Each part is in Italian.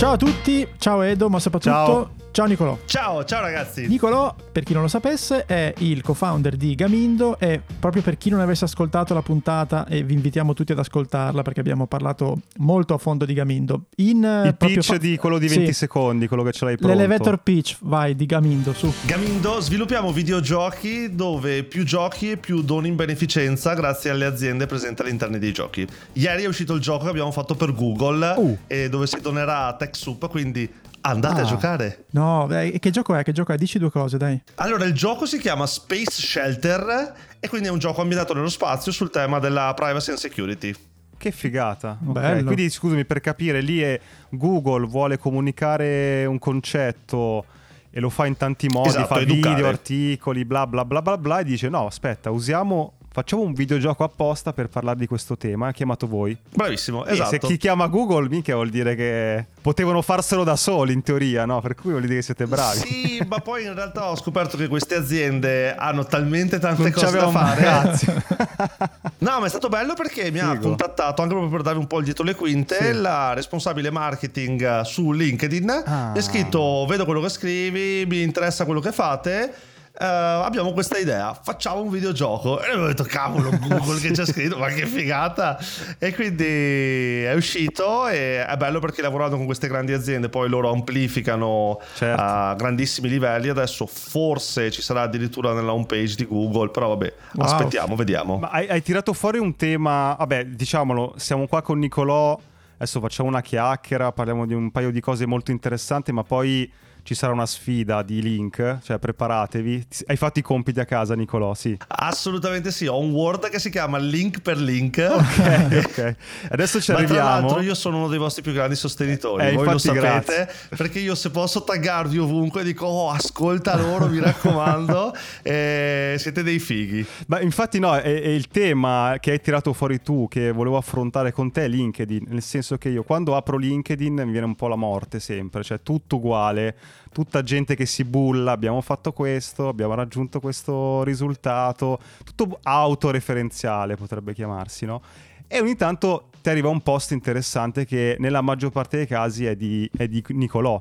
Ciao a tutti, ciao Edo, ma soprattutto Ciao. Ciao Nicolò. Ciao, ciao ragazzi. Nicolò, per chi non lo sapesse, è il co-founder di Gamindo e proprio per chi non avesse ascoltato la puntata e vi invitiamo tutti ad ascoltarla perché abbiamo parlato molto a fondo di Gamindo. In, eh, Il pitch fa- di quello di sì, 20 secondi, quello che ce l'hai pronto. L'elevator pitch, vai, di Gamindo, su. Gamindo, sviluppiamo videogiochi dove più giochi e più doni in beneficenza grazie alle aziende presenti all'interno dei giochi. Ieri è uscito il gioco che abbiamo fatto per Google Uh. e dove si donerà a TechSoup, quindi andate Ah. a giocare. No, dai, che gioco è? Che gioco è? Dici due cose, dai. Allora, il gioco si chiama Space Shelter e quindi è un gioco ambientato nello spazio sul tema della privacy and security. Che figata. Ok, Bello. Quindi scusami per capire, lì è Google vuole comunicare un concetto e lo fa in tanti modi, Esatto, fa educare. video, articoli, bla bla bla bla bla e dice no, aspetta, usiamo facciamo un videogioco apposta per parlare di questo tema, ha chiamato voi. Bravissimo, E esatto. se chi chiama Google mica vuol dire che potevano farselo da soli in teoria, no? Per cui vuol dire che siete bravi. Sì, ma poi in realtà ho scoperto che queste aziende hanno talmente tante Non cose da fare. Grazie. No, ma è stato bello perché mi ha Figo. contattato anche proprio per darvi un po' il dietro le quinte Sì. la responsabile marketing su LinkedIn. Ah. Mi ha scritto: Vedo quello che scrivi, mi interessa quello che fate. Eh, abbiamo questa idea, facciamo un videogioco. E ho detto: Cavolo, Google che c'è scritto, ma che figata! E quindi è uscito e è bello perché lavorando con queste grandi aziende, poi loro amplificano Certo. a grandissimi livelli. Adesso forse ci sarà addirittura nella home page di Google, però vabbè, Wow. aspettiamo, vediamo. Ma hai, hai tirato fuori un tema, vabbè, diciamolo, siamo qua con Nicolò, adesso facciamo una chiacchiera, parliamo di un paio di cose molto interessanti, ma poi ci sarà una sfida di link, cioè preparatevi. Hai fatto i compiti a casa, Nicolò? Sì. Assolutamente sì, ho un Word che si chiama Link per Link. Ok, ok. Adesso ci Ma tra arriviamo. l'altro io sono uno dei vostri più grandi sostenitori, Eh, voi lo sapete, perché io se posso taggarvi ovunque dico oh ascolta loro, mi raccomando, eh, siete dei fighi. Ma infatti no, è, è il tema che hai tirato fuori tu, che volevo affrontare con te, LinkedIn, nel senso che io quando apro LinkedIn mi viene un po' la morte sempre, cioè tutto uguale, tutta gente che si bulla, abbiamo fatto questo, abbiamo raggiunto questo risultato, tutto autoreferenziale potrebbe chiamarsi, no? E ogni tanto ti arriva un post interessante che nella maggior parte dei casi è di, è di Nicolò.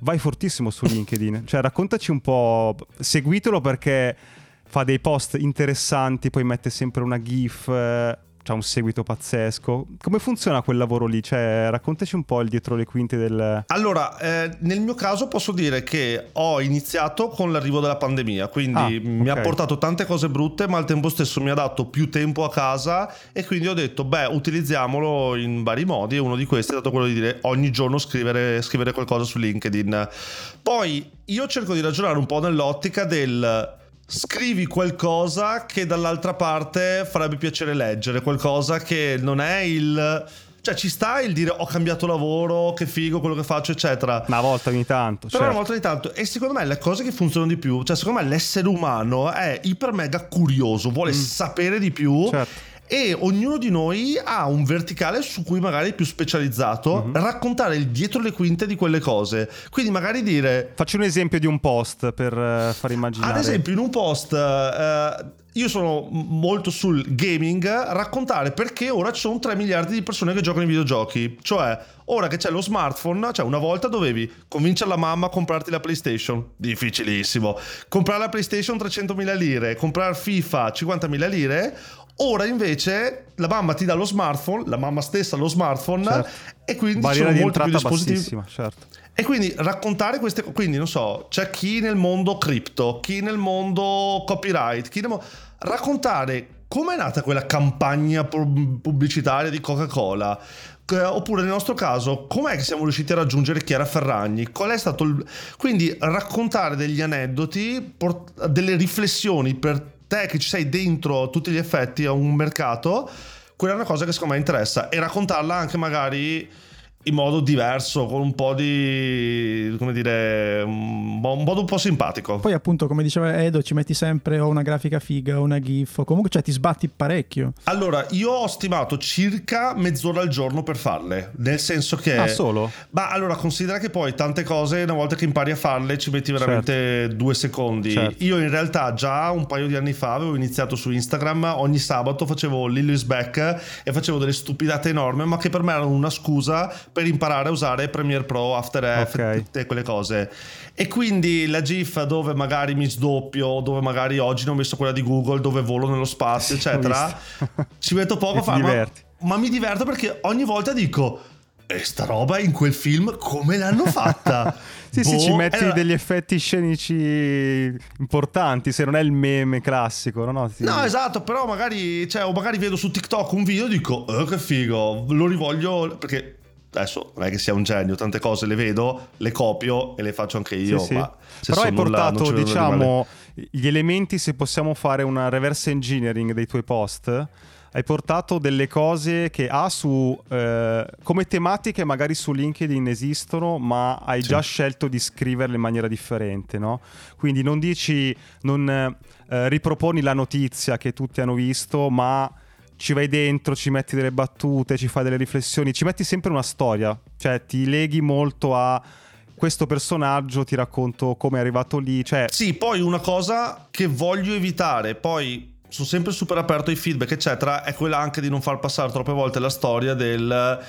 Vai fortissimo su LinkedIn, cioè raccontaci un po', seguitelo perché fa dei post interessanti, poi mette sempre una GIF, eh, c'ha un seguito pazzesco. Come funziona quel lavoro lì? Cioè, raccontaci un po' il dietro le quinte del... Allora, eh, nel mio caso posso dire che ho iniziato con l'arrivo della pandemia, quindi Ah, mi ha portato tante cose brutte, ma al tempo stesso mi ha dato più tempo a casa e quindi ho detto, beh, utilizziamolo in vari modi e uno di questi è stato quello di dire ogni giorno scrivere, scrivere qualcosa su LinkedIn. Poi io cerco di ragionare un po' nell'ottica del scrivi qualcosa che dall'altra parte farebbe piacere leggere, qualcosa che non è il... Cioè ci sta il dire ho cambiato lavoro, che figo quello che faccio, eccetera. Una volta ogni tanto. Però certo. una volta ogni tanto, e secondo me le cose che funzionano di più, cioè secondo me l'essere umano è iper mega curioso, vuole sapere di più. Certo. E ognuno di noi ha un verticale su cui magari è più specializzato, raccontare il dietro le quinte di quelle cose. Quindi magari dire, Facci un esempio di un post per eh, far immaginare. ad esempio, in un post, eh, io sono molto sul gaming, raccontare perché ora ci sono 3 miliardi di persone che giocano ai videogiochi. Cioè, ora che c'è lo smartphone, cioè una volta dovevi convincere la mamma a comprarti la PlayStation, difficilissimo. Comprare la PlayStation 300.000 lire, comprare FIFA 50.000 lire. Ora invece la mamma ti dà lo smartphone, la mamma stessa lo smartphone Certo. e quindi ci Barriera sono di molti più dispositivi. certo. E quindi raccontare queste cose, quindi non so, c'è chi nel mondo cripto, chi nel mondo copyright, chi nel mo- raccontare come è nata quella campagna pu- pubblicitaria di Coca-Cola. Oppure nel nostro caso, com'è che siamo riusciti a raggiungere Chiara Ferragni? Qual è stato il... Quindi raccontare degli aneddoti, delle riflessioni per te che ci sei dentro a tutti gli effetti a un mercato, quella è una cosa che secondo me interessa e raccontarla anche magari in modo diverso, con un po' di, come dire, un mo- un modo un po' simpatico. Poi appunto, come diceva Edo, ci metti sempre o una grafica figa o una GIF o comunque cioè ti sbatti parecchio. Allora, io ho stimato circa mezz'ora al giorno per farle, nel senso che... Ah, solo? Ma allora, considera che poi tante cose, una volta che impari a farle, ci metti veramente due secondi. Certo. Io in realtà già un paio di anni fa avevo iniziato su Instagram, ogni sabato facevo Lily is back e facevo delle stupidate enormi, ma che per me erano una scusa per imparare a usare Premiere Pro, After Effects, Ok. tutte quelle cose. E quindi la GIF dove magari mi sdoppio, dove magari oggi ne ho messo quella di Google, dove volo nello spazio, Sì, eccetera, ci metto poco a fare. Ma, ma mi diverto perché ogni volta dico. E sta roba in quel film come l'hanno fatta? Sì, sì, Boh, ci metti allora- degli effetti scenici importanti, se non è il meme classico, no? no? Ti- No, esatto, però magari, cioè, o magari vedo su TikTok un video e dico, oh, che figo, lo rivoglio perché adesso non è che sia un genio, tante cose le vedo, le copio e le faccio anche io. Sì, sì. Ma se Però hai portato, nulla diciamo, gli elementi, se possiamo fare una reverse engineering dei tuoi post, hai portato delle cose che ha su eh, come tematiche magari su LinkedIn esistono, ma hai Sì. già scelto di scriverle in maniera differente, no? Quindi non dici, non eh, riproponi la notizia che tutti hanno visto, ma ci vai dentro, ci metti delle battute, ci fai delle riflessioni, ci metti sempre una storia, cioè ti leghi molto a questo personaggio, ti racconto come è arrivato lì, cioè Sì, poi una cosa che voglio evitare, poi sono sempre super aperto ai feedback, eccetera, è quella anche di non far passare troppe volte la storia del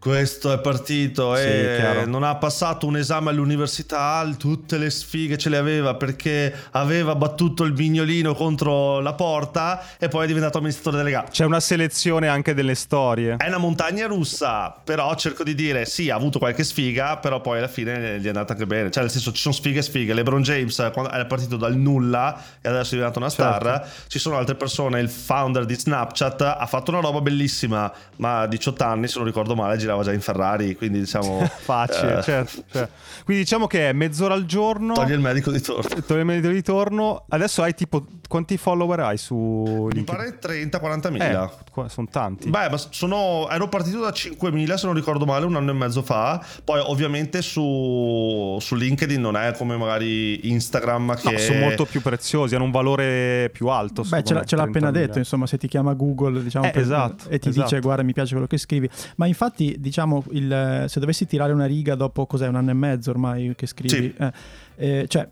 questo è partito Sì, e chiaro. non ha passato un esame all'università, tutte le sfighe ce le aveva perché aveva battuto il mignolino contro la porta e poi è diventato amministratore delegato. c'è una selezione anche delle storie. È una montagna russa, però cerco di dire sì, ha avuto qualche sfiga, però poi alla fine gli è andata anche bene. Cioè, nel senso, ci sono sfighe e sfighe. LeBron James quando è partito dal nulla e adesso è diventato una star. Certo. Ci sono altre persone, il founder di Snapchat ha fatto una roba bellissima, ma a 18 anni, se non ricordo male, girava già in Ferrari, quindi diciamo... Facile, eh, certo, certo. Quindi diciamo che è mezz'ora al giorno. Togli il medico di torno. togli il medico di ritorno. Adesso hai tipo quanti follower hai su Mi LinkedIn? pare 30-40 Eh, mila. qua- sono tanti. Beh, ma sono, ero partito da 5.000 se non ricordo male un anno e mezzo fa. Poi ovviamente su, su LinkedIn non è come magari Instagram che... No, sono molto più preziosi, hanno un valore più alto. Beh, ce l'ha, me, ce l'ha appena 30.000. detto, insomma, se ti chiama Google diciamo, Eh, esatto, e ti esatto. dice guarda mi piace quello che scrivi. Ma infatti, diciamo, il- se dovessi tirare una riga dopo cos'è, un anno e mezzo ormai che scrivi, Sì. eh, eh, cioè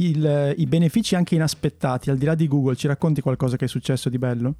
il- i benefici anche inaspettati, al di là di Google, ci racconti qualcosa che è successo di bello?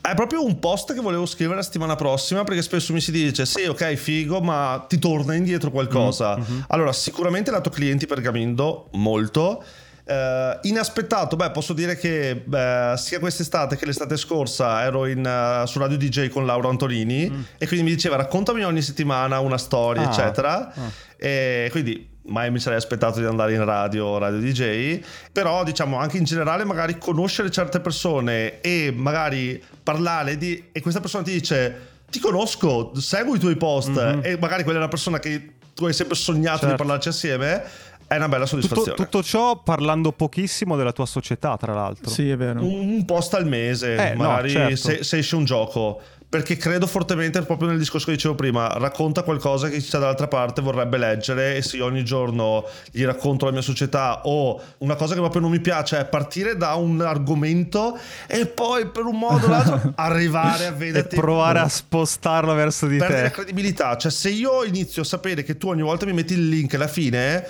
È proprio un post che volevo scrivere la settimana prossima perché spesso mi si dice sì ok figo ma ti torna indietro qualcosa. Allora sicuramente lato clienti per Gamindo molto. Eh, inaspettato, beh posso dire che beh, sia quest'estate che l'estate scorsa ero in, eh, su Radio DJ con Laura Antolini e quindi mi diceva raccontami ogni settimana una storia Ah. eccetera. E quindi mai mi sarei aspettato di andare in radio, radio DJ, però diciamo anche in generale magari conoscere certe persone e magari parlare di... e questa persona ti dice ti conosco, seguo i tuoi post Mhm. e magari quella è una persona che tu hai sempre sognato di Certo. parlarci assieme, è una bella Tutto, soddisfazione. tutto ciò parlando pochissimo della tua società, tra l'altro. Sì, è vero. Un, un post al mese, Eh, no, magari certo. se, se esce un gioco. Perché credo fortemente proprio nel discorso che dicevo prima, racconta qualcosa che chi sta dall'altra parte vorrebbe leggere e se io ogni giorno gli racconto la mia società o una cosa che proprio non mi piace è partire da un argomento e poi per un modo o l'altro arrivare a E vederti provare a spostarlo verso di perdere la te. credibilità. Cioè se io inizio a sapere che tu ogni volta mi metti il link alla fine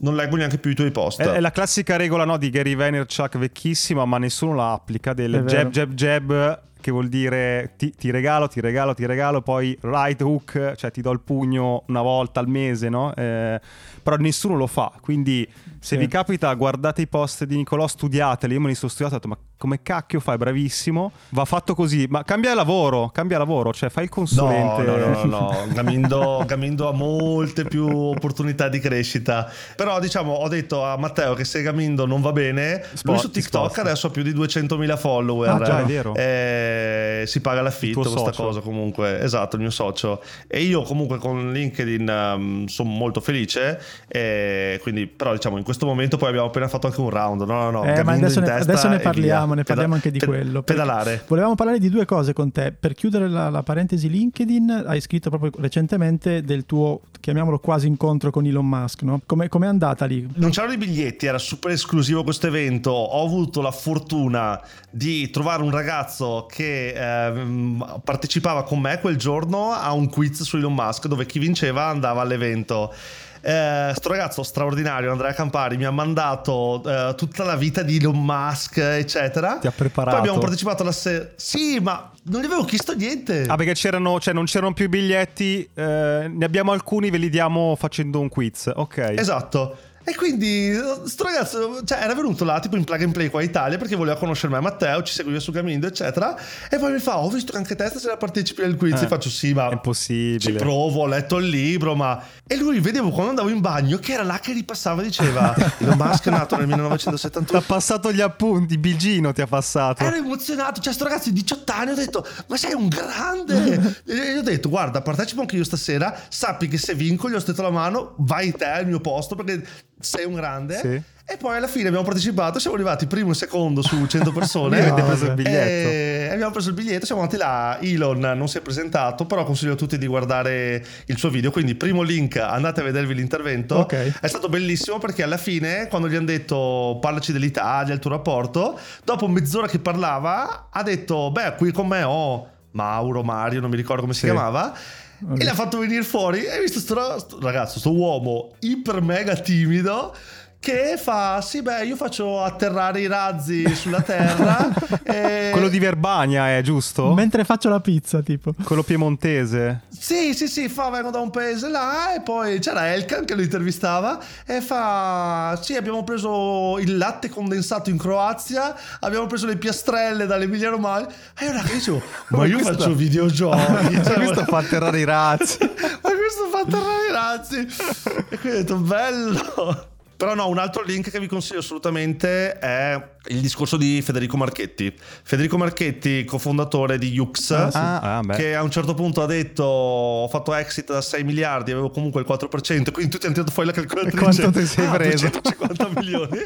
non leggo neanche più i tuoi post. È, è la classica regola no, di Gary Vaynerchuk vecchissima, ma nessuno la applica. Del jab, jab, jab, che vuol dire ti, ti regalo, ti regalo, ti regalo, poi right hook, cioè ti do il pugno una volta al mese, no? Eh, però nessuno lo fa. Quindi se Sì. vi capita, guardate i post di Nicolò, studiateli. Io me li sono studiati, ho detto, ma come cacchio fai? Bravissimo. Va fatto così. Ma cambia lavoro, cambia lavoro, cioè fai il No, consulente. no, no, no, no. Gamindo, Gamindo ha molte più opportunità di crescita. Però, diciamo, ho detto a Matteo che se Gamindo non va bene, Spo- lui su ti TikTok sposta. adesso ha più di 200.000 follower. Ah, già, è vero. Eh, si paga l'affitto, questa socio. cosa comunque. Esatto, il mio socio. E io comunque con LinkedIn sono molto felice. E quindi, però, diciamo, in questo momento poi abbiamo appena fatto anche un round. No, no, no. Eh, ma adesso in ne, testa adesso ne parliamo, ne parliamo Peda- anche di pe- quello. Pedalare. Volevamo parlare di due cose con te. Per chiudere la, la parentesi LinkedIn, hai scritto proprio recentemente del tuo, chiamiamolo quasi incontro con Elon Musk, no? Come è andata lì? Non c'erano i biglietti, era super esclusivo questo evento. Ho avuto la fortuna di trovare un ragazzo che ehm, partecipava con me quel giorno a un quiz su Elon Musk dove chi vinceva andava all'evento. Eh, sto ragazzo straordinario, Andrea Campari, mi ha mandato eh, tutta la vita di Elon Musk, eccetera. Ti ha preparato. Poi abbiamo partecipato alla sera. Sì, ma non gli avevo chiesto niente. Ah, perché c'erano, cioè non c'erano più i biglietti, eh, ne abbiamo alcuni, ve li diamo facendo un quiz. Ok. Esatto. E quindi sto ragazzo cioè, era venuto là tipo in plug and play qua in Italia perché voleva conoscere me Matteo, ci seguiva su Gamindo eccetera e poi mi fa ho visto che anche te stasera partecipi al quiz Eh, e faccio sì ma è impossibile. ci provo, ho letto il libro ma e lui vedevo quando andavo in bagno che era là che ripassava diceva Elon Musk è nato nel Ti ha 1971 passato gli appunti, Bigino ti ha passato. Ero emozionato, cioè sto ragazzo di 18 anni ho detto ma sei un grande e gli ho detto guarda partecipo anche io stasera sappi che se vinco gli ho stretto la mano vai te al mio posto perché sei un grande Sì. e poi alla fine abbiamo partecipato siamo arrivati primo e secondo su 100 persone No, preso il biglietto. e abbiamo preso il biglietto siamo andati là Elon non si è presentato però consiglio a tutti di guardare il suo video quindi primo link andate a vedervi l'intervento Ok. è stato bellissimo perché alla fine, quando gli hanno detto parlaci dell'Italia, il tuo rapporto, dopo mezz'ora che parlava, ha detto: Beh, qui con me ho Mauro, Mario, non mi ricordo come si Sì. chiamava. E l'ha fatto venire fuori. E hai visto sto, sto ragazzo, sto uomo iper mega timido. Che fa, sì, beh, io faccio atterrare i razzi sulla terra. e... Quello di Verbania è giusto? Mentre faccio la pizza, tipo. Quello piemontese. Sì, sì, sì, fa, vengo da un paese là e poi c'era Elkan che lo intervistava e fa, sì, abbiamo preso il latte condensato in Croazia, abbiamo preso le piastrelle dall'Emilia Romagna e ora che dicevo, ma io questo- faccio videogiochi. cioè, Questo fa atterrare i razzi. ma questo fa atterrare i razzi. E quindi ho detto, bello. Però no, un altro link che vi consiglio assolutamente è il discorso di Federico Marchetti. Federico Marchetti, cofondatore di Yux, Ah, sì. Ah, ah, che a un certo punto ha detto ho fatto exit da 6 miliardi, avevo comunque il 4%, quindi tutti hanno tirato fuori la calcolatrice. Quanto ti sei Ah, preso? 250 milioni.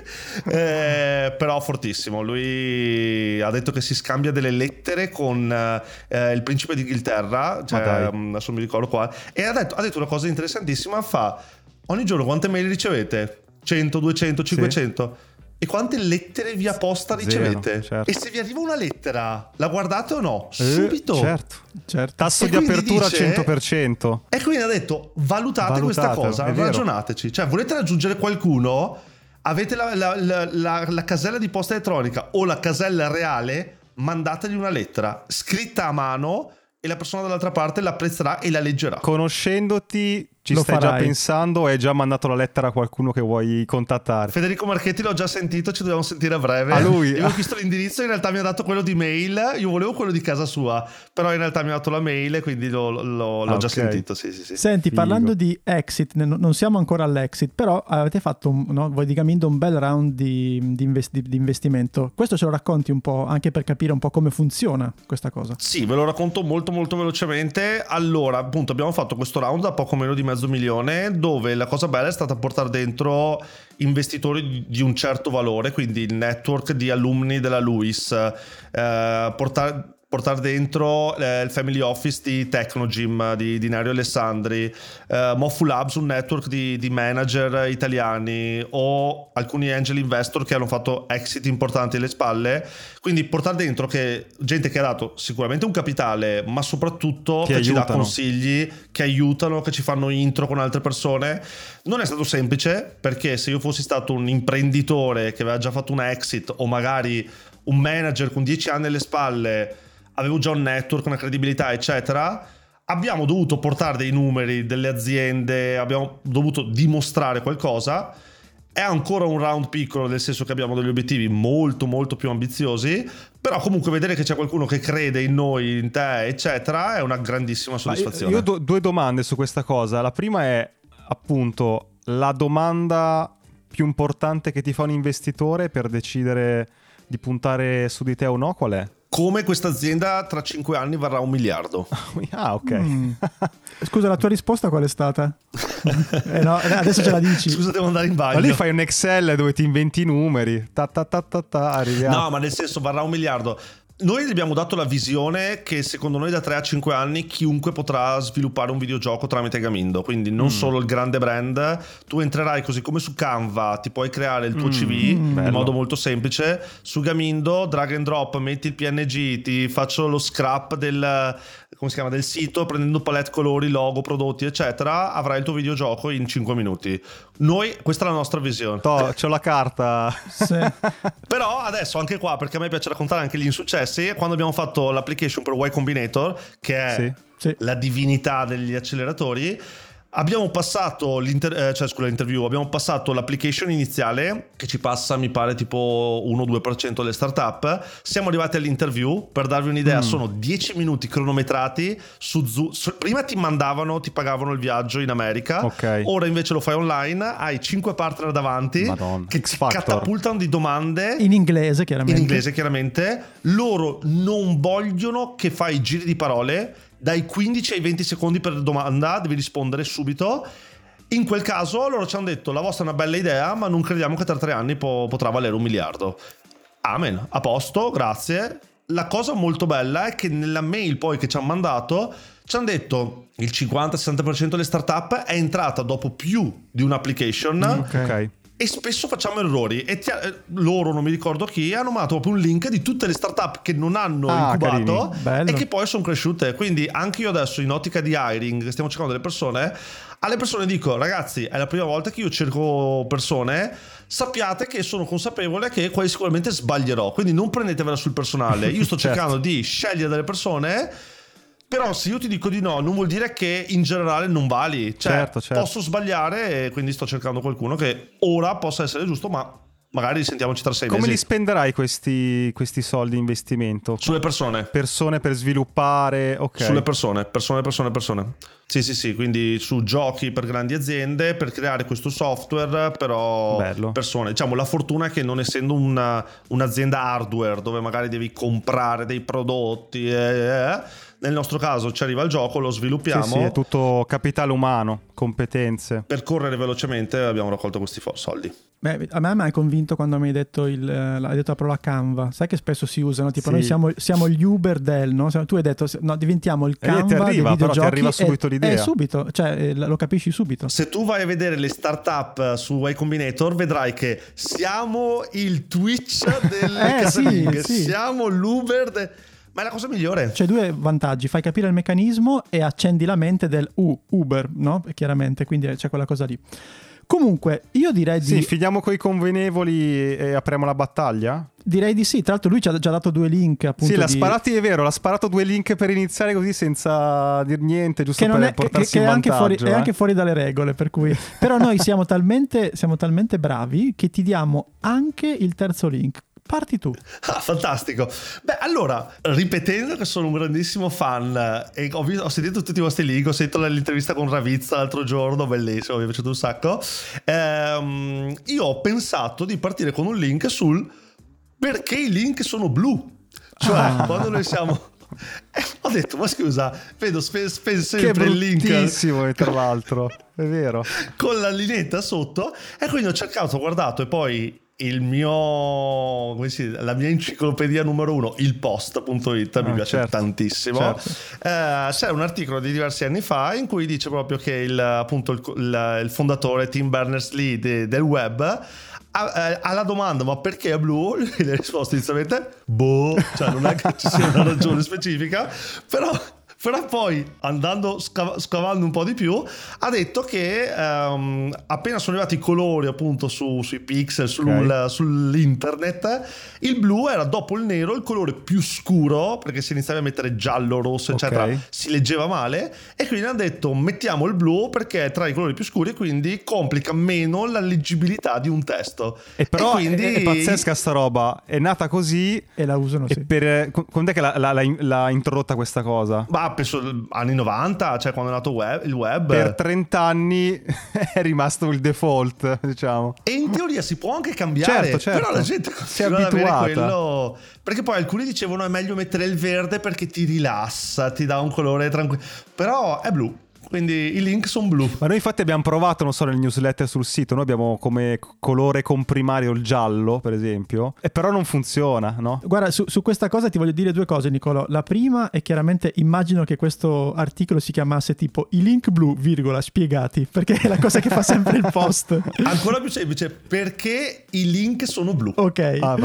Eh, però fortissimo, lui ha detto che si scambia delle lettere con eh, il principe d'Inghilterra, cioè, mm, adesso non mi ricordo qua, e ha detto, ha detto una cosa interessantissima, fa ogni giorno quante mail ricevete? 100, 200, 500? E quante lettere via posta Zero, ricevete? certo. E se vi arriva una lettera, la guardate o no? Eh, Subito. Certo. Certo. Tasso E di apertura dice- 100%. E quindi ha detto valutate, questa cosa, ragionateci. Cioè, volete raggiungere qualcuno? Avete la, la- la- la- la casella di posta elettronica o la casella reale? Mandategli una lettera scritta a mano e la persona dall'altra parte l'apprezzerà e la leggerà. Conoscendoti, ci Lo stai già farai. pensando o hai già mandato la lettera a qualcuno che vuoi contattare? Federico Marchetti l'ho già sentito, ci dobbiamo sentire a breve. A lui? Io ho chiesto l'indirizzo, in realtà mi ha dato quello di mail. Io volevo quello di casa sua, però in realtà mi ha dato la mail e quindi l'ho, l'ho- l'ho Ah, già ok. sentito. Sì, sì, sì. Senti, Figo. parlando di exit, non siamo ancora all'exit, però avete fatto, un- no, voi di Gamindo, un bel round di, di invest- di- di investimento. Questo ce lo racconti un po', anche per capire un po' come funziona questa cosa. Sì, ve lo racconto molto molto velocemente. Allora, appunto, abbiamo fatto questo round da poco meno di mezzo milione, dove la cosa bella è stata portare dentro investitori di- un certo valore, quindi il network di alunni della LUIS, eh, portare portare dentro eh, il family office di Tecnogym di, di Nario Alessandri, eh, Mofu Labs, un network di, di manager italiani o alcuni angel investor che hanno fatto exit importanti alle spalle. Quindi portare dentro che, gente che ha dato sicuramente un capitale, ma soprattutto Che che, ci dà consigli, che aiutano, che ci fanno intro con altre persone. Non è stato semplice perché se io fossi stato un imprenditore che aveva già fatto un exit o magari un manager con 10 anni alle spalle, avevo già un network, una credibilità, eccetera. Abbiamo dovuto portare dei numeri delle aziende, abbiamo dovuto dimostrare qualcosa. È ancora un round piccolo, nel senso che abbiamo degli obiettivi molto molto più ambiziosi, però comunque vedere che c'è qualcuno che crede in noi, in te, eccetera, è una grandissima Ma io- soddisfazione. Io ho do- due domande su questa cosa. La prima è appunto la domanda più importante che ti fa un investitore per decidere di puntare su di te o no, qual è? Come questa azienda tra 5 anni varrà un miliardo? Ah, ok. Mm. Scusa, la tua risposta qual è stata? Eh no, eh, adesso ce la dici. Scusa, devo andare in bagno. Ma lì fai un Excel dove ti inventi i numeri. Ta ta ta ta ta, arriviamo. No, ma nel senso varrà un miliardo. Noi gli abbiamo dato la visione che secondo noi da 3 a 5 anni chiunque potrà sviluppare un videogioco tramite Gamindo, quindi non mm. solo il grande brand, tu entrerai così come su Canva, ti puoi creare il tuo mm. CV mm. in modo molto semplice, su Gamindo drag and drop, metti il PNG, ti faccio lo scrap del, come si chiama, del sito, prendendo palette colori, logo, prodotti, eccetera, avrai il tuo videogioco in 5 minuti. Noi, questa è la nostra visione. To, c'ho la carta. Sì. Però adesso anche qua, perché a me piace raccontare anche gli insuccessi, quando abbiamo fatto l'application per Y Combinator, che è sì. Sì. la divinità degli acceleratori, Abbiamo passato l'inter- eh, cioè, scusa, l'interview, abbiamo passato l'application iniziale che ci passa, mi pare, tipo 1-2% delle startup. Siamo arrivati all'interview, per darvi un'idea, mm. sono 10 minuti cronometrati su Zoom. Prima ti mandavano, ti pagavano il viaggio in America, okay. ora invece lo fai online, hai 5 partner davanti Madonna. che ti catapultano di domande. In inglese, chiaramente. In inglese, chiaramente. Loro non vogliono che fai giri di parole dai 15 ai 20 secondi per domanda, devi rispondere subito. In quel caso loro ci hanno detto la vostra è una bella idea, ma non crediamo che tra tre anni po- potrà valere un miliardo. Amen, a posto, grazie. La cosa molto bella è che nella mail poi che ci hanno mandato ci hanno detto il 50-60% delle startup è entrata dopo più di un'application. Ok e spesso facciamo errori. E ti, eh, loro non mi ricordo chi hanno mandato proprio un link di tutte le startup che non hanno ah, incubato e che poi sono cresciute. Quindi anche io adesso in ottica di hiring stiamo cercando delle persone alle persone dico ragazzi è la prima volta che io cerco persone. Sappiate che sono consapevole che quasi sicuramente sbaglierò. Quindi non prendetevela sul personale. Io sto certo. cercando di scegliere delle persone però se io ti dico di no, non vuol dire che in generale non vali. Cioè, certo, certo. posso sbagliare e quindi sto cercando qualcuno che ora possa essere giusto, ma magari sentiamoci tra sei Come mesi. Come li spenderai questi, questi, soldi investimento? Sulle persone. Persone per sviluppare, ok. Sulle persone, persone, persone, persone. Sì, sì, sì, quindi su giochi per grandi aziende, per creare questo software, però Bello. persone. Diciamo, la fortuna è che non essendo una, un'azienda hardware dove magari devi comprare dei prodotti... Eh, eh, nel nostro caso ci arriva il gioco, lo sviluppiamo. Sì, sì, è tutto capitale umano, competenze. Per correre velocemente abbiamo raccolto questi soldi. Beh, a me mi hai convinto quando mi hai detto, il, hai detto la parola Canva. Sai che spesso si usano, tipo sì. noi siamo, siamo, gli Uber del, no? Tu hai detto, no, diventiamo il Canva ti arriva, però ti arriva subito e, l'idea. È subito, cioè eh, lo capisci subito. Se tu vai a vedere le startup su Y Combinator vedrai che siamo il Twitch delle eh, casalinghe, sì, sì. siamo l'Uber... De ma è la cosa migliore. C'è due vantaggi: fai capire il meccanismo e accendi la mente del uh, Uber, no? Chiaramente, quindi c'è quella cosa lì. Comunque, io direi di. Sì, finiamo con i convenevoli e apriamo la battaglia? Direi di sì. Tra l'altro, lui ci ha già dato due link. Appunto, sì, l'ha di... sparato, è vero. L'ha sparato due link per iniziare così senza dir niente, giusto che per è, portarsi che, che in è anche, fuori, eh? è anche fuori dalle regole. Per cui... Però noi siamo talmente, siamo talmente bravi che ti diamo anche il terzo link. Parti tu. Ah, fantastico. Beh, allora, ripetendo che sono un grandissimo fan e ho, visto, ho sentito tutti i vostri link, ho sentito l'intervista con Ravizza l'altro giorno, bellissimo, mi è piaciuto un sacco. Ehm, io ho pensato di partire con un link sul perché i link sono blu. Cioè, ah. quando noi siamo... Eh, ho detto, ma scusa, vedo spe- spe- sempre il link. Bellissimo, tra l'altro, è vero. Con la linetta sotto. E quindi ho cercato, ho guardato e poi mio si, la mia enciclopedia numero uno il post.it mi ah, piace certo, tantissimo certo. Eh, c'è un articolo di diversi anni fa in cui dice proprio che il, appunto il, il, il fondatore Tim Berners-Lee de, del web eh, alla domanda ma perché è blu le ha risposto inizialmente boh cioè non è che ci sia una ragione specifica però però poi andando scav- scavando un po' di più ha detto che um, appena sono arrivati i colori appunto su, sui pixel sul, okay. sull'internet il blu era dopo il nero il colore più scuro perché se iniziava a mettere giallo rosso eccetera okay. si leggeva male e quindi hanno detto mettiamo il blu perché è tra i colori più scuri e quindi complica meno la leggibilità di un testo e però e quindi... è, è, pazzesca sta roba è nata così e la usano sì. per, quando è che l'ha, l'ha, l'ha introdotta questa cosa? ma penso anni 90, cioè quando è nato web, il web. Per 30 anni è rimasto il default, diciamo. E in teoria si può anche cambiare, certo, certo. però la gente si è abituata. Quello... Perché poi alcuni dicevano è meglio mettere il verde perché ti rilassa, ti dà un colore tranquillo. Però è blu, quindi i link sono blu. Ma noi infatti abbiamo provato, non so, nel newsletter sul sito, noi abbiamo come colore comprimario il giallo, per esempio, e però non funziona, no? Guarda, su, su questa cosa ti voglio dire due cose, Nicolò. La prima è chiaramente immagino che questo articolo si chiamasse tipo i link blu, virgola, spiegati, perché è la cosa che fa sempre il post. Ancora più semplice, perché i link sono blu. Ok. Ah.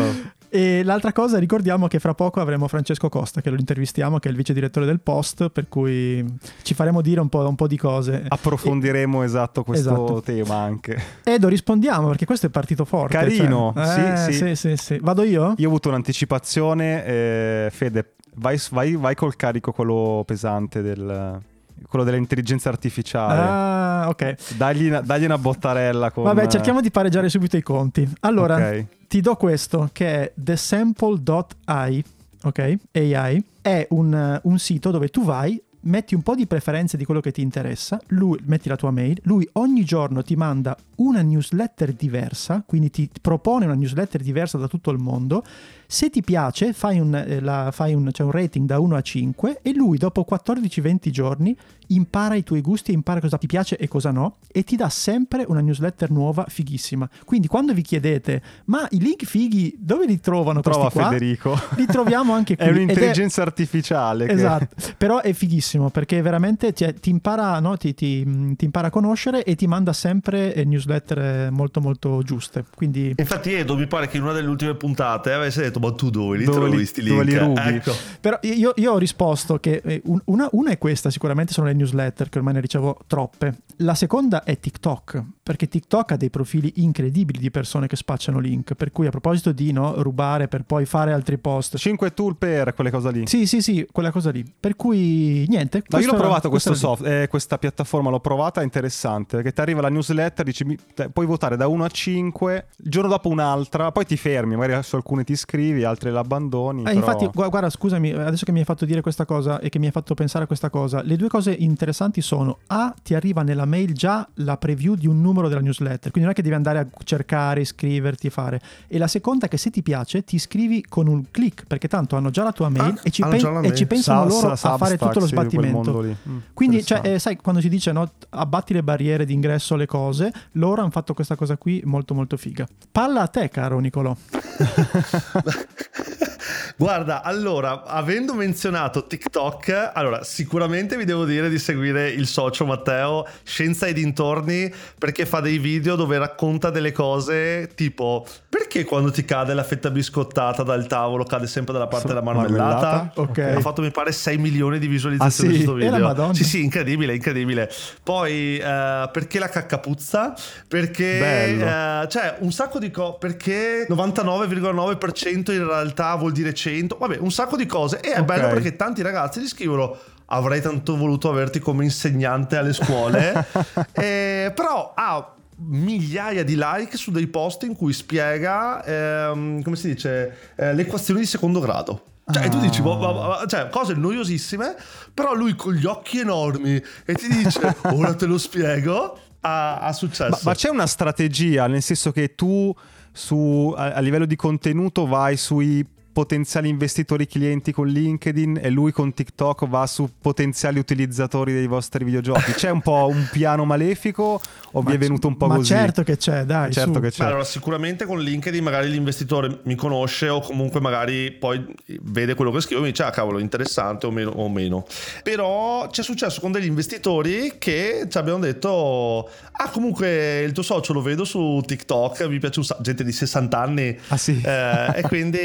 E l'altra cosa, ricordiamo che fra poco avremo Francesco Costa, che lo intervistiamo, che è il vice direttore del Post, per cui ci faremo dire un po', un po di cose. Approfondiremo esatto questo Esatto. tema anche. Edo, rispondiamo perché questo è partito forte. Carino, cioè. sì, Eh, sì. sì, sì. Vado io? Io ho avuto un'anticipazione, eh, Fede, vai, vai- vai col carico quello pesante del... Quello dell'intelligenza artificiale. Ah, ok. Dagli, una- dagli una bottarella con... Vabbè, cerchiamo di pareggiare subito i conti. Allora, Ok. Ti do questo che è thesample.ai, ok? AI, è un, un sito dove tu vai, metti un po' di preferenze di quello che ti interessa, lui, metti la tua mail, lui ogni giorno ti manda una newsletter diversa, quindi ti propone una newsletter diversa da tutto il mondo. Se ti piace, fai un, eh, la- fai un- c'è un rating da 1 a 5 e lui dopo 14-20 giorni impara i tuoi gusti, impara cosa ti piace e cosa no e ti dà sempre una newsletter nuova fighissima. Quindi quando vi chiedete "Ma i link fighi dove li trovano Trova questi qua?" Federico. Li troviamo anche qui. È un'intelligenza artificiale. che- Esatto, però è fighissimo perché veramente ti, ti impara, no? ti, ti- ti impara a conoscere e ti manda sempre eh, newsletter eh, molto molto giuste. Quindi Infatti Edo mi pare che in una delle ultime puntate avesse detto ma tu dove li Dove trovi sti dove link? li rubi? Ecco. Però io, io ho risposto che eh, un- una, una è questa, sicuramente sono le newsletter, che ormai ne ricevo troppe. La seconda è TikTok, perché TikTok ha dei profili incredibili di persone che spacciano link, per cui a proposito di no, rubare per poi fare altri post. 5 tool per quelle cose lì. Sì, sì, sì, quella cosa lì. Per cui niente. No, io l'ho provato questo soft, eh, questa piattaforma l'ho provata, è interessante perché ti arriva la newsletter, dici puoi votare da 1 a 5, il giorno dopo un'altra, poi ti fermi, magari su alcune ti iscrivi, altre l'abbandoni. Eh, però- Infatti, gu- guarda, scusami, adesso che mi hai fatto dire questa cosa e che mi hai fatto pensare a questa cosa, le due cose interessanti sono: A, ti arriva nella mail già la preview di un numero della newsletter, quindi non è che devi andare a cercare, iscriverti, fare. E la seconda è che se ti piace, ti iscrivi con un click, perché tanto hanno già la tua mail Ah, e, ci pen- la e mail. ci pensano Subs- loro a fare tutto lo sbattimento. Mm, Quindi, cioè, eh, sai, quando si dice no, abbatti le barriere d'ingresso alle cose, loro hanno fatto questa cosa qui molto molto figa. Palla a te, caro Nicolò. Guarda, allora, avendo menzionato TikTok, allora sicuramente vi devo dire di seguire il socio Matteo Scienza e dintorni perché fa dei video dove racconta delle cose tipo perché quando ti cade la fetta biscottata dal tavolo cade sempre dalla parte della marmellata? marmellata? Ok. Ha fatto mi pare 6 milioni di visualizzazioni Ah, sì? questo E la video. Sì, sì, incredibile, incredibile. Poi eh, perché la cacca puzza? Perché eh, cioè un sacco di cose perché 99,9% in realtà vuol dire 100 vabbè un sacco di cose e è Ok. bello perché tanti ragazzi gli scrivono avrei tanto voluto averti come insegnante alle scuole Eh, però ha migliaia di like su dei post in cui spiega ehm, come si dice eh, le equazioni di secondo grado cioè, e tu dici, boh, boh, boh, cioè, cose noiosissime, però lui con gli occhi enormi e ti dice, ora te lo spiego, ha, ha successo. Ma, ma c'è una strategia, nel senso che tu su, a, a livello di contenuto vai sui potenziali investitori clienti con LinkedIn e lui con TikTok va su potenziali utilizzatori dei vostri videogiochi. C'è un po' un piano malefico o vi è venuto un po' Ma così? certo che c'è, dai. Certo su. che c'è. Allora, sicuramente con LinkedIn magari l'investitore mi conosce o comunque magari poi vede quello che scrivo e mi dice, ah cavolo, interessante o meno. O meno. Però c'è successo con degli investitori che ci abbiamo detto, ah comunque il tuo socio lo vedo su TikTok, mi piace un sacco, gente di 60 anni. Ah sì? Eh, e quindi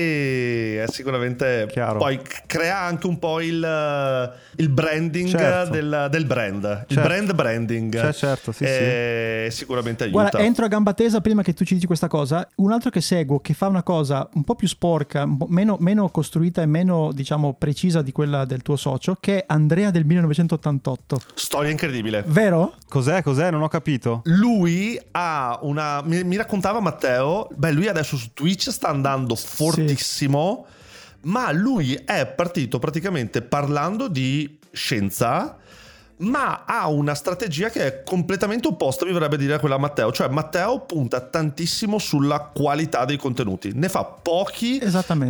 è sicuramente Chiaro. poi crea anche un po' il, il branding Certo. del, del brand, il Certo. brand branding. Cioè, certo, sì, Eh, Sicuramente aiuta. Guarda, entro a gamba tesa prima che tu ci dici questa cosa. Un altro che seguo che fa una cosa un po' più sporca, po' meno, meno costruita e meno, diciamo, precisa di quella del tuo socio, che è Andrea del 1988. Storia incredibile. Vero? Cos'è? Cos'è? Non ho capito. Lui ha una. Mi, mi raccontava Matteo. Beh, lui adesso su Twitch sta andando fortissimo. Ma lui è partito praticamente parlando di scienza. Ma ha una strategia che è completamente opposta, mi verrebbe dire a quella a Matteo. Cioè, Matteo punta tantissimo sulla qualità dei contenuti. Ne fa pochi,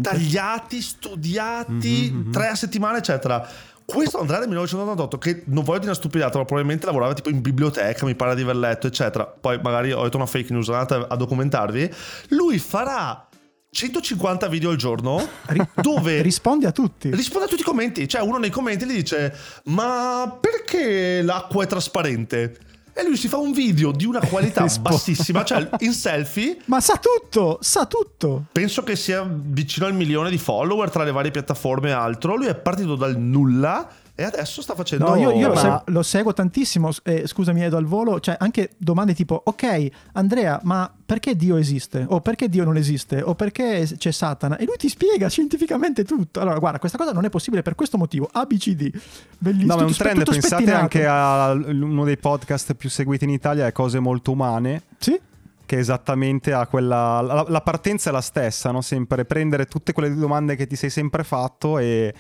tagliati, studiati, Mhm, mhm. tre a settimana, eccetera. Questo Andrea del 1998, che non voglio dire una stupidata, ma probabilmente lavorava tipo in biblioteca, mi pare di aver letto, eccetera. Poi magari ho detto una fake news, andate a documentarvi. Lui farà 150 video al giorno dove risponde a tutti. Risponde a tutti i commenti. Cioè, uno nei commenti gli dice: Ma perché l'acqua è trasparente? E lui si fa un video di una qualità bassissima, cioè in selfie. Ma sa tutto, sa tutto. Penso che sia vicino al milione di follower tra le varie piattaforme e altro. Lui è partito dal nulla e adesso sta facendo... No, io, io lo, segu- lo, seguo tantissimo, eh, scusami Edo al volo, cioè anche domande tipo, ok Andrea, ma perché Dio esiste? O perché Dio non esiste? O perché c'è Satana? E lui ti spiega scientificamente tutto. Allora, guarda, questa cosa non è possibile per questo motivo, ABCD. Bellissimo. No, ma è un trend, pensate spettinato. anche a uno dei podcast più seguiti in Italia, è Cose Molto Umane. Sì che esattamente ha quella la, la partenza è la stessa, no? sempre prendere tutte quelle domande che ti sei sempre fatto e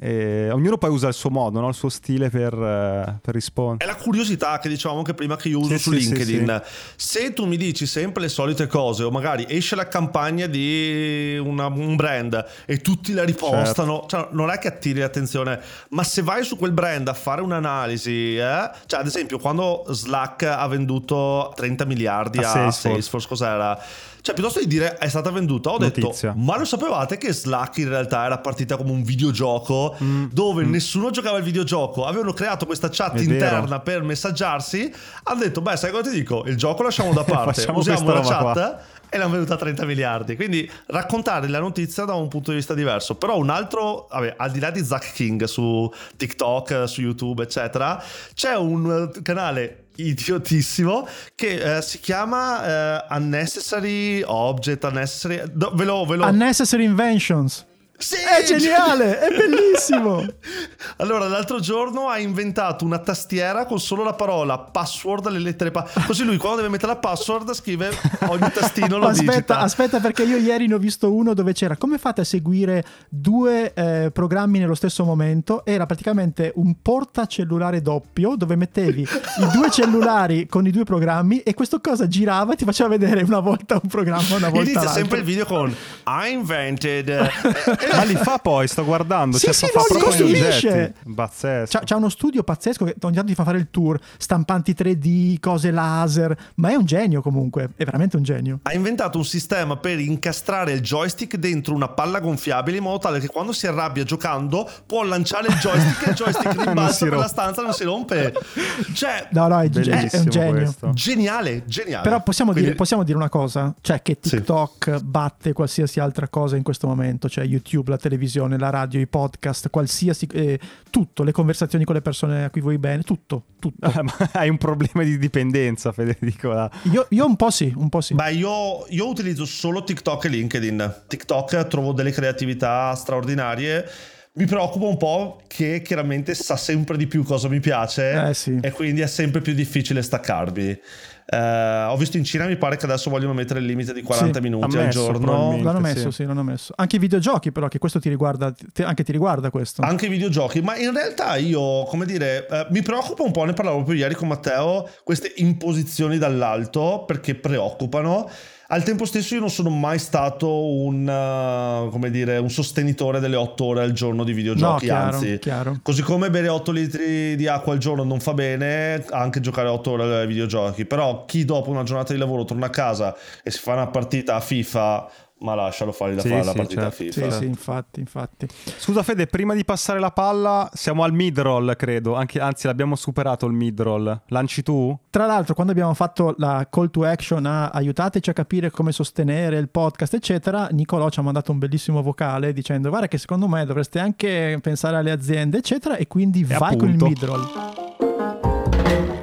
e ognuno poi usa il suo modo, no? il suo stile per, uh, per, rispondere. È la curiosità che dicevamo anche prima che io uso sì, su sì, LinkedIn. Sì, Se tu mi dici sempre le solite cose, o magari esce la campagna di una, un brand e tutti la ripostano, certo. cioè, non è che attiri l'attenzione, ma se vai su quel brand a fare un'analisi, eh? cioè ad esempio quando Slack ha venduto 30 miliardi a, a Salesforce, Salesforce cos'era? Cioè, piuttosto di dire è stata venduta, ho Notizia. detto, ma lo sapevate che Slack in realtà era partita come un videogioco mm. dove mm. nessuno giocava il videogioco? Avevano creato questa chat è interna vero. per messaggiarsi. Hanno detto, beh, sai cosa ti dico? Il gioco lasciamo da parte, usiamo la chat. Qua e l'hanno venduta a 30 miliardi. Quindi raccontare la notizia da un punto di vista diverso. Però un altro, vabbè, al di là di Zack King su TikTok, su YouTube, eccetera, c'è un canale idiotissimo che eh, si chiama eh, Unnecessary Object, Unnecessary... Do, ve lo, ve lo... Unnecessary Inventions. Sì, è geniale, è bellissimo. allora, l'altro giorno ha inventato una tastiera con solo la parola password, le lettere pa- Così lui quando deve mettere la password scrive ogni tastino lo aspetta, digita. Aspetta, perché io ieri ne ho visto uno dove c'era come fate a seguire due eh, programmi nello stesso momento? Era praticamente un portacellulare doppio dove mettevi i due cellulari con i due programmi e questo cosa girava e ti faceva vedere una volta un programma, una volta Inizia l'altro. sempre il video con I invented Ma li fa poi, sto guardando. Sì, cioè, sì, fa no, proprio oggetti. Pazzesco. C'ha, c'ha, uno studio pazzesco che ogni tanto ti fa fare il tour, stampanti 3D, cose laser, ma è un genio comunque, è veramente un genio. Ha inventato un sistema per incastrare il joystick dentro una palla gonfiabile in modo tale che quando si arrabbia giocando può lanciare il joystick e il joystick rimbalza per la stanza non si rompe. Cioè, no, no, è, è un genio. Questo. Geniale, geniale. Però possiamo, Quindi... dire, possiamo dire una cosa, cioè che TikTok sì. batte qualsiasi altra cosa in questo momento, cioè YouTube YouTube, la televisione, la radio, i podcast, qualsiasi, eh, tutto, le conversazioni con le persone a cui vuoi bene, tutto, tutto. Ah, hai un problema di dipendenza, Federico. Io, io, un po' sì, un po' sì. Beh, io, io utilizzo solo TikTok e LinkedIn. TikTok trovo delle creatività straordinarie mi preoccupa un po' che chiaramente sa sempre di più cosa mi piace eh, sì. e quindi è sempre più difficile staccarmi. Uh, ho visto in Cina, mi pare che adesso vogliono mettere il limite di 40 sì, minuti al giorno. L'hanno messo, sì. sì, l'hanno messo. Anche i videogiochi, però, che questo ti riguarda, ti, anche ti riguarda questo. Anche i videogiochi, ma in realtà io, come dire, uh, mi preoccupa un po', ne parlavo proprio ieri con Matteo, queste imposizioni dall'alto perché preoccupano. Al tempo stesso io non sono mai stato un, uh, come dire, un sostenitore delle 8 ore al giorno di videogiochi, no, chiaro, anzi, chiaro. così come bere 8 litri di acqua al giorno non fa bene, anche giocare 8 ore ai videogiochi, però chi dopo una giornata di lavoro torna a casa e si fa una partita a FIFA ma lascialo fare da sì, fare la partita certo. FIFA. Sì, sì, infatti, infatti. Scusa Fede, prima di passare la palla, siamo al mid-roll, credo. Anche, anzi, l'abbiamo superato il mid-roll. Lanci tu? Tra l'altro, quando abbiamo fatto la call to action a aiutateci a capire come sostenere il podcast, eccetera, Nicolò ci ha mandato un bellissimo vocale dicendo guarda che secondo me dovreste anche pensare alle aziende, eccetera, e quindi e vai appunto. con il mid-roll.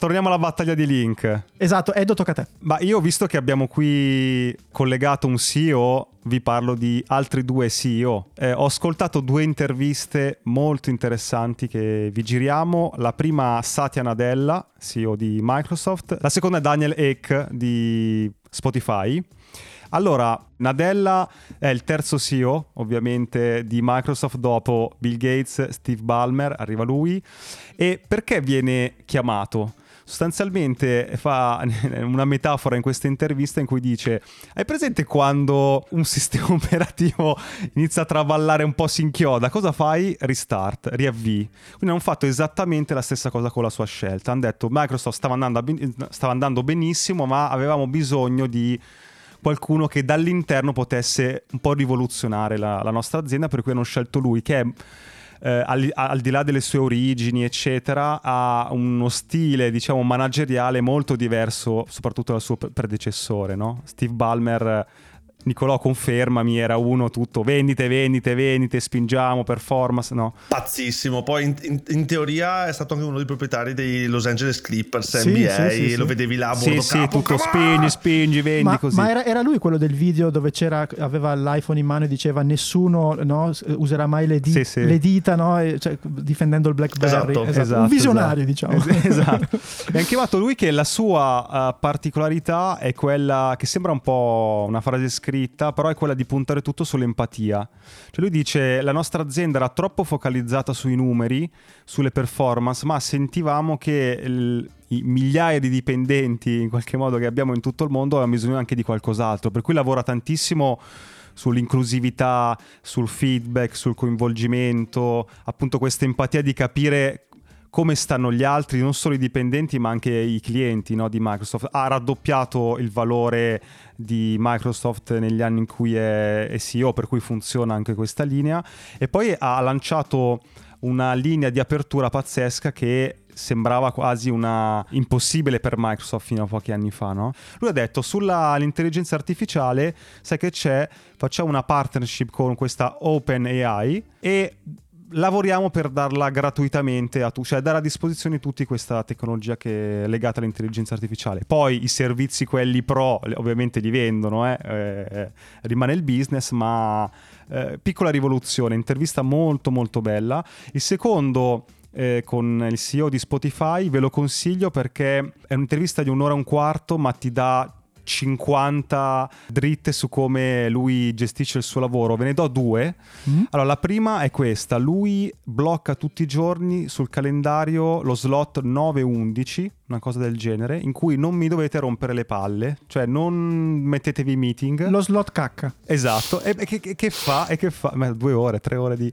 Torniamo alla battaglia di Link. Esatto, Edo tocca a te. Ma io visto che abbiamo qui collegato un CEO, vi parlo di altri due CEO. Eh, ho ascoltato due interviste molto interessanti che vi giriamo. La prima Satya Nadella, CEO di Microsoft. La seconda è Daniel Ek di Spotify. Allora, Nadella è il terzo CEO, ovviamente, di Microsoft dopo Bill Gates, Steve Ballmer, arriva lui. E perché viene chiamato? Sostanzialmente fa una metafora in questa intervista in cui dice hai presente quando un sistema operativo inizia a traballare un po' si inchioda cosa fai? restart, riavvii quindi hanno fatto esattamente la stessa cosa con la sua scelta. Hanno detto Microsoft stava andando, stava andando benissimo ma avevamo bisogno di qualcuno che dall'interno potesse un po' rivoluzionare la, la nostra azienda per cui hanno scelto lui che è eh, al, al, di là delle sue origini, eccetera, ha uno stile, diciamo, manageriale molto diverso, soprattutto dal suo predecessore, no? Steve Ballmer Nicolò confermami, era uno tutto vendite, vendite, vendite, spingiamo, performance, no? Pazzissimo, poi in, in, in teoria è stato anche uno dei proprietari dei Los Angeles Clippers sì, NBA, sì, sì, lo vedevi là a bordo Sì, capo, sì, tutto spingi, spingi, vendi ma, così. Ma era, era, lui quello del video dove c'era, aveva l'iPhone in mano e diceva nessuno no, userà mai le, di- le dita, no? e, cioè, difendendo il BlackBerry. Esatto, esatto. esatto un visionario esatto. diciamo. esatto. e anche chiamato lui che la sua uh, particolarità è quella che sembra un po' una frase scritta scritta, però è quella di puntare tutto sull'empatia. Cioè lui dice la nostra azienda era troppo focalizzata sui numeri, sulle performance, ma sentivamo che il, i migliaia di dipendenti in qualche modo che abbiamo in tutto il mondo avevano bisogno anche di qualcos'altro, per cui lavora tantissimo sull'inclusività, sul feedback, sul coinvolgimento, appunto questa empatia di capire come stanno gli altri, non solo i dipendenti ma anche i clienti no, di Microsoft. Ha raddoppiato il valore di Microsoft negli anni in cui è, è CEO, per cui funziona anche questa linea, e poi ha lanciato una linea di apertura pazzesca che sembrava quasi una impossibile per Microsoft fino a pochi anni fa, no? Lui ha detto sull'intelligenza artificiale, sai che c'è, facciamo una partnership con questa OpenAI e lavoriamo per darla gratuitamente a tutti, cioè dare a disposizione a tutti questa tecnologia che è legata all'intelligenza artificiale. Poi i servizi, quelli pro, ovviamente li vendono, eh, eh, rimane il business, ma eh, piccola rivoluzione, intervista molto molto bella. Il secondo... Eh, con il CEO di Spotify ve lo consiglio perché è un'intervista di un'ora e un quarto ma ti dà 50 dritte su come lui gestisce il suo lavoro. Ve ne do due. Mm. Allora, la prima è questa: lui blocca tutti i giorni sul calendario lo slot 9-11 una cosa del genere, in cui non mi dovete rompere le palle, cioè non mettetevi meeting. Lo slot cacca. Esatto, e che, che fa? E che fa? Ma due ore, tre ore di...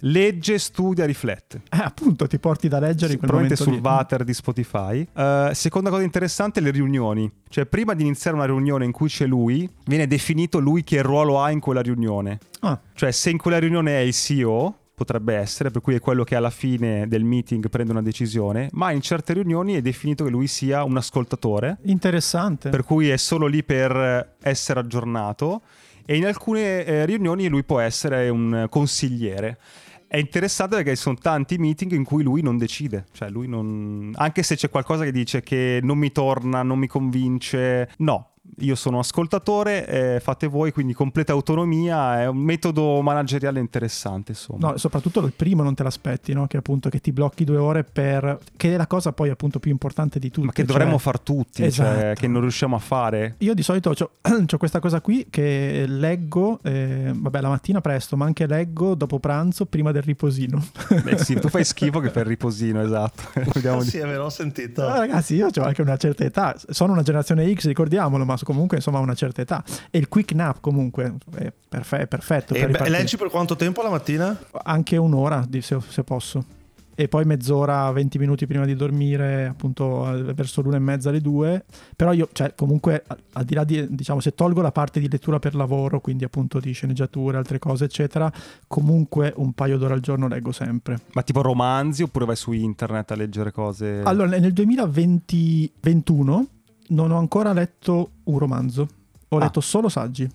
Legge, studia, riflette. Eh, appunto, ti porti da leggere in quel momento sul lì. water di Spotify. Uh, seconda cosa interessante, le riunioni. Cioè, prima di iniziare una riunione in cui c'è lui, viene definito lui che ruolo ha in quella riunione. Ah. Cioè, se in quella riunione è il CEO, potrebbe essere, per cui è quello che alla fine del meeting prende una decisione, ma in certe riunioni è definito che lui sia un ascoltatore. Interessante. Per cui è solo lì per essere aggiornato e in alcune eh, riunioni lui può essere un consigliere. È interessante perché ci sono tanti meeting in cui lui non decide, cioè lui non... anche se c'è qualcosa che dice che non mi torna, non mi convince, no, io sono ascoltatore, eh, fate voi, quindi completa autonomia, è un metodo manageriale interessante. Insomma. No, soprattutto il primo non te l'aspetti, no? che appunto che ti blocchi due ore per... che è la cosa poi appunto più importante di tutti. Ma che cioè... dovremmo far tutti, cioè, esatto. cioè, che non riusciamo a fare. Io di solito ho questa cosa qui che leggo, eh, vabbè la mattina presto, ma anche leggo dopo pranzo prima del riposino. Beh sì, tu fai schifo che per il riposino, esatto. Vediamo sì, di... è vero, ho sentito. No, ragazzi, io ho anche una certa età, sono una generazione X, ricordiamolo, ma comunque insomma ha una certa età. E il quick nap comunque è, perfe- è perfetto. E per beh, leggi per quanto tempo la mattina? Anche un'ora se, se posso. E poi mezz'ora, 20 minuti prima di dormire, appunto verso l'una e mezza alle due. Però io, cioè, comunque, a- al di là di, diciamo, se tolgo la parte di lettura per lavoro, quindi appunto di sceneggiature, altre cose, eccetera, comunque un paio d'ore al giorno leggo sempre. Ma tipo romanzi oppure vai su internet a leggere cose? Allora, nel 2021 non ho ancora letto un romanzo, ho Ah. letto solo saggi.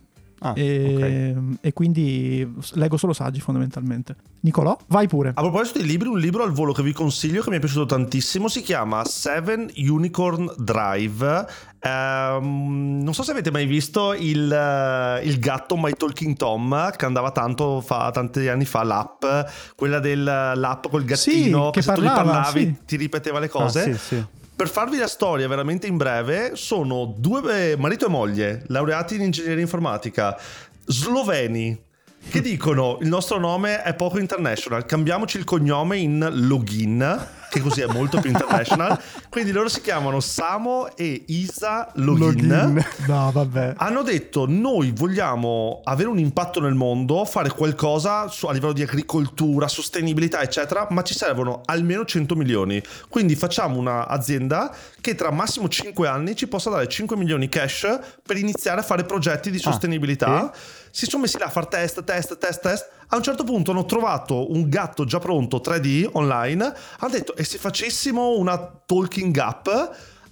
Ah, e, e quindi leggo solo saggi fondamentalmente. Nicolò, vai pure. A proposito di libri, un libro al volo che vi consiglio che mi è piaciuto tantissimo si chiama Seven Unicorn Drive. Ehm, non so se avete mai visto il, eh, il gatto My Talking Tom che andava tanto fa, tanti anni fa l'app, quella dell'app col gattino Sì, che se tu gli parlava, parlavi sì. ti ripeteva le Ah, cose. sì, sì. Per farvi la storia veramente in breve, sono due marito e moglie, laureati in ingegneria informatica, sloveni, che dicono il nostro nome è poco international, cambiamoci il cognome in login, che così è molto più international. Quindi loro si chiamano Samo e Isa Login. No, vabbè. Hanno detto noi vogliamo avere un impatto nel mondo, fare qualcosa su- a livello di agricoltura, sostenibilità eccetera, ma ci servono almeno 100 milioni. Quindi facciamo un'azienda che tra massimo 5 anni ci possa dare 5 milioni cash per iniziare a fare progetti di sostenibilità. Si sono messi là a fare test, test, test, test. A un certo punto hanno trovato un gatto già pronto 3D online. Hanno detto e se facessimo una talking app?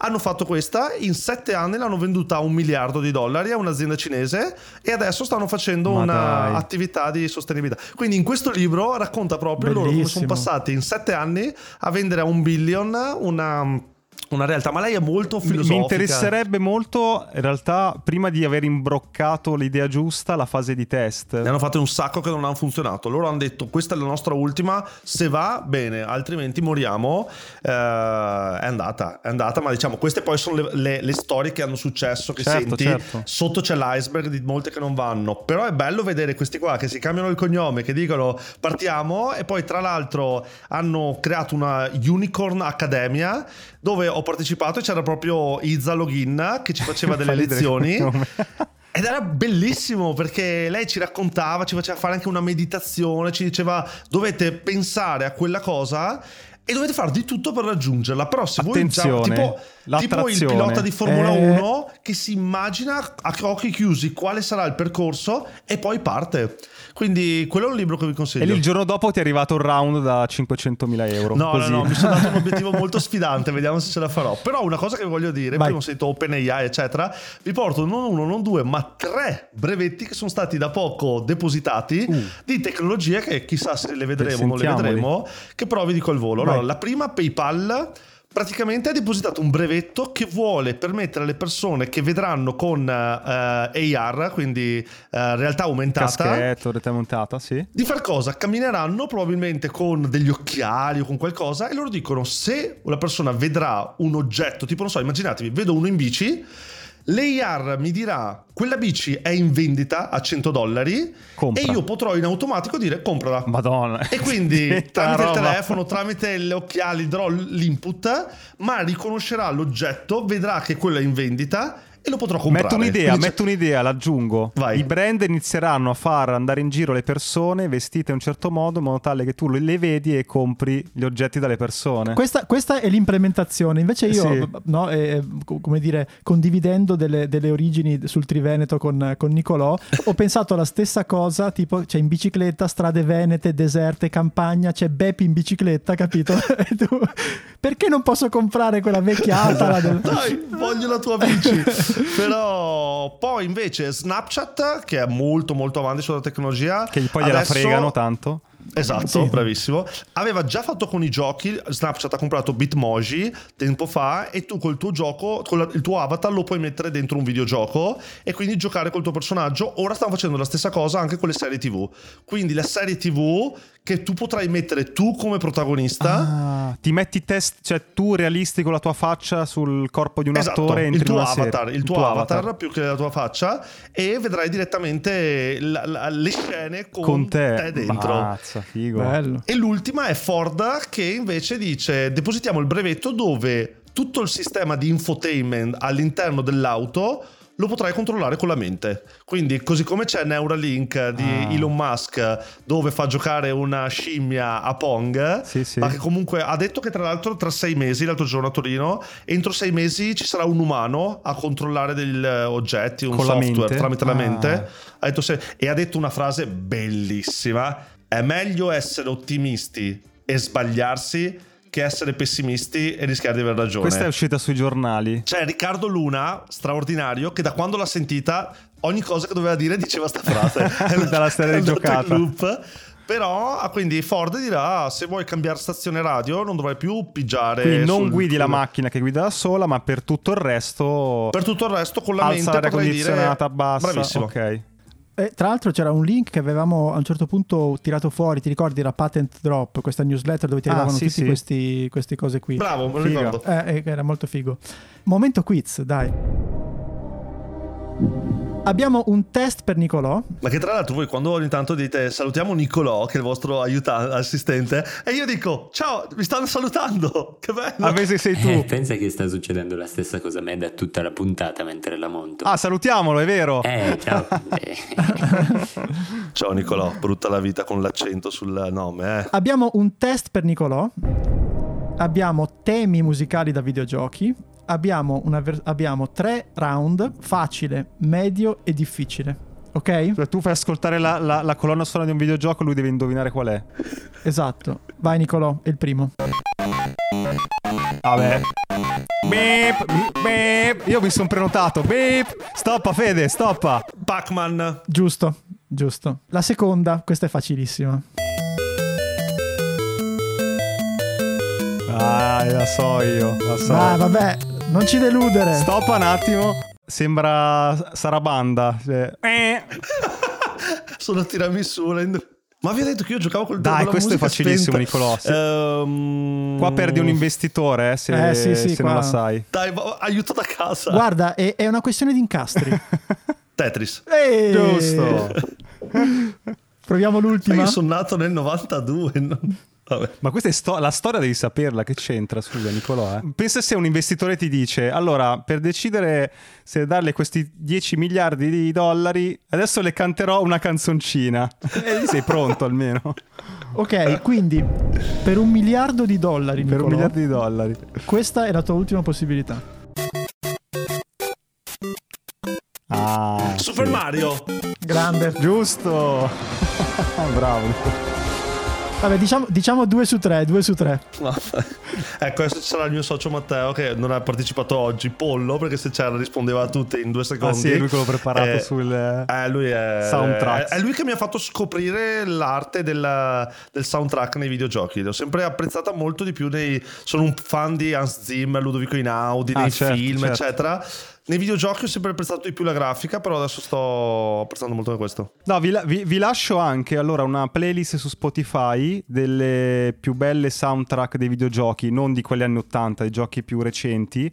Hanno fatto questa, in sette anni l'hanno venduta a un miliardo di dollari a un'azienda cinese e adesso stanno facendo un'attività di sostenibilità. Quindi in questo libro racconta proprio loro come sono Bellissimo. passati in sette anni a vendere a un billion una, una realtà. Ma lei è molto filosofica. Mi interesserebbe molto, in realtà, prima di aver imbroccato l'idea giusta, la fase di test. Ne hanno fatte un sacco che non hanno funzionato. Loro hanno detto: Questa è la nostra ultima. Se va bene, altrimenti moriamo. Eh, è andata, è andata. Ma diciamo, queste poi sono le, le- le storie che hanno successo. Che Certo, senti certo. sotto c'è l'iceberg di molte che non vanno. Però è bello vedere questi qua che si cambiano il cognome, che dicono partiamo. E poi, tra l'altro, hanno creato una Unicorn Academia dove ho partecipato e c'era proprio Izza Login che ci faceva delle lezioni. Ed era bellissimo perché lei ci raccontava, ci faceva fare anche una meditazione, ci diceva dovete pensare a quella cosa e dovete fare di tutto per raggiungerla. Però se voi Attenzione, diciamo, tipo, tipo il pilota di Formula Eh. 1 che si immagina a occhi chiusi quale sarà il percorso e poi parte. Quindi quello è un libro che vi E consiglio. lì il giorno dopo ti è arrivato un round da 500.000 euro. No, così. no, no, mi sono dato un obiettivo molto sfidante, vediamo se ce la farò. Però una cosa che voglio dire, Vai. prima ho sentito OpenAI, eccetera, vi porto non uno, non due, ma tre brevetti che sono stati da poco depositati di tecnologie che chissà se le vedremo o non le vedremo, che però vi dico al volo. Allora, la prima PayPal praticamente ha depositato un brevetto che vuole permettere alle persone che vedranno con eh, AR, quindi eh, realtà aumentata, Caschetto, rete montata, sì. di far cosa? Cammineranno probabilmente con degli occhiali o con qualcosa e loro dicono se una persona vedrà un oggetto, tipo non so, immaginatevi, vedo uno in bici, l'AR mi dirà quella bici è in vendita a 100 dollari Compra. e io potrò in automatico dire comprala. Madonna. E quindi tramite il roba. telefono, tramite le occhiali darò l'input, ma riconoscerà l'oggetto, vedrà che quello è in vendita e lo potrò comprare. Metto un'idea, Quindi metto un'idea, l'aggiungo. Vai. I brand inizieranno a far andare in giro le persone vestite in un certo modo in modo tale che tu le vedi e compri gli oggetti dalle persone. Questa, questa è l'implementazione. Invece io, Sì. no, eh, co- come dire, condividendo delle, delle origini sul Triveneto con, con Nicolò, ho pensato alla stessa cosa, tipo c'è in bicicletta, strade venete, deserte, campagna, c'è Bepi in bicicletta, capito? E tu, perché non posso comprare quella vecchiata? la del- Dai, voglio la tua bici. Però poi invece Snapchat, che è molto molto avanti sulla tecnologia, Che poi gliela adesso- fregano tanto. Esatto, Sì. bravissimo. Aveva già fatto con i giochi. Snapchat ha comprato Bitmoji tempo fa e tu col tuo gioco, con la- il tuo avatar lo puoi mettere dentro un videogioco e quindi giocare col tuo personaggio. Ora stanno facendo la stessa cosa anche con le serie TV. Quindi la serie TV che tu potrai mettere tu come protagonista. Ah, ti metti test, cioè tu realistico la tua faccia sul corpo di un Esatto, attore entri il tuo, in una serie. avatar, il tuo avatar, più che la tua faccia e vedrai direttamente la- la- le scene con, con te. dentro. Mazza, figo. Bello. E l'ultima è Ford che invece dice depositiamo il brevetto dove tutto il sistema di infotainment all'interno dell'auto lo potrai controllare con la mente. Quindi, così come c'è Neuralink di Ah. Elon Musk, dove fa giocare una scimmia a Pong, Sì, sì. ma che comunque ha detto che tra l'altro tra sei mesi, l'altro giorno a Torino, entro sei mesi ci sarà un umano a controllare degli eh, oggetti, un Con la software mente? tramite la Ah. mente. Ha detto se- e ha detto una frase bellissima: è meglio essere ottimisti e sbagliarsi che essere pessimisti e rischiare di aver ragione. Questa è uscita sui giornali. C'è Riccardo Luna, straordinario, che da quando l'ha sentita, ogni cosa che doveva dire diceva sta frase. Dalla in giocata. loop. Però ah, quindi Ford dirà se vuoi cambiare stazione radio non dovrai più pigiare Quindi non guidi la sul- macchina che guida da sola, ma per tutto il resto per tutto il resto con la mente l'aria potrai dire condizionata bassa. bravissimo Ok. E tra l'altro c'era un link che avevamo a un certo punto tirato fuori, ti ricordi la Patent Drop, questa newsletter dove ti Ah, arrivavano sì, tutti sì. questi, queste cose qui. bravo me lo ricordo Eh, eh, era molto figo. Momento quiz, dai. Abbiamo un test per Nicolò. ma che tra l'altro voi quando ogni tanto dite salutiamo Nicolò che è il vostro aiuta- assistente e io dico ciao mi stanno salutando che bello A me se sei tu. Eh, pensa che sta succedendo la stessa cosa a me da tutta la puntata mentre la monto. Ah, salutiamolo, è vero. Eh, ciao. Eh, ciao Nicolò brutta la vita con l'accento sul nome eh Abbiamo un test per Nicolò. Abbiamo temi musicali da videogiochi. Abbiamo, una ver- abbiamo tre round, facile, medio e difficile. Ok? Cioè, tu fai ascoltare la, la- la colonna sonora di un videogioco, lui deve indovinare qual è. Esatto. Vai Nicolò, è il primo. Vabbè. Beep, beep. Io mi sono prenotato. Beep. Stoppa, Fede, stoppa. Pac-Man Giusto, giusto. La seconda, questa è facilissima. Ah, la so io, la so. Ah, vabbè, non ci deludere. Stoppa un attimo. Sembra Sarabanda. Cioè, eh. sono tiramisù ma vi ho detto che io giocavo col Dai, questo è facilissimo, spenta. Nicolò. Sì. Ehm, Qua perdi un investitore, eh, se, Eh, sì, sì, se non la sai. Dai, aiuto da casa. Guarda, è, è una questione di incastri. Tetris. Ehi! Giusto. Proviamo Ma l'ultima. io sono nato nel 92. non- Vabbè. Ma questa è sto- la storia devi saperla, che c'entra, scusa Nicolò. Eh? Pensa se un investitore ti dice, allora, per decidere se darle questi 10 miliardi di dollari, adesso le canterò una canzoncina. E lì sei pronto almeno. Ok, quindi per un miliardo di dollari, per un Nicolò, miliardo di dollari. questa è la tua ultima possibilità. Ah, Super sì. Mario. Grande. Giusto. Bravo. Vabbè, diciamo, diciamo due su tre, due su tre. Ecco, adesso ci sarà il mio socio Matteo che non ha partecipato oggi. Pollo, perché se c'era rispondeva a tutte in due secondi. Ah sì, lui quello preparato Eh, sul... Eh, lui è, Soundtracks. è, è lui che mi ha fatto scoprire l'arte del, del soundtrack nei videogiochi. L'ho sempre apprezzata molto di più. Nei, sono un fan di Hans Zimmer, Ludovico Inaudi, Ah, nei certo, film, certo. eccetera. Nei videogiochi ho sempre apprezzato di più la grafica, però adesso sto apprezzando molto questo. No, vi, la- vi- vi lascio anche allora una playlist su Spotify delle più belle soundtrack dei videogiochi, non di quelli anni 80, dei giochi più recenti.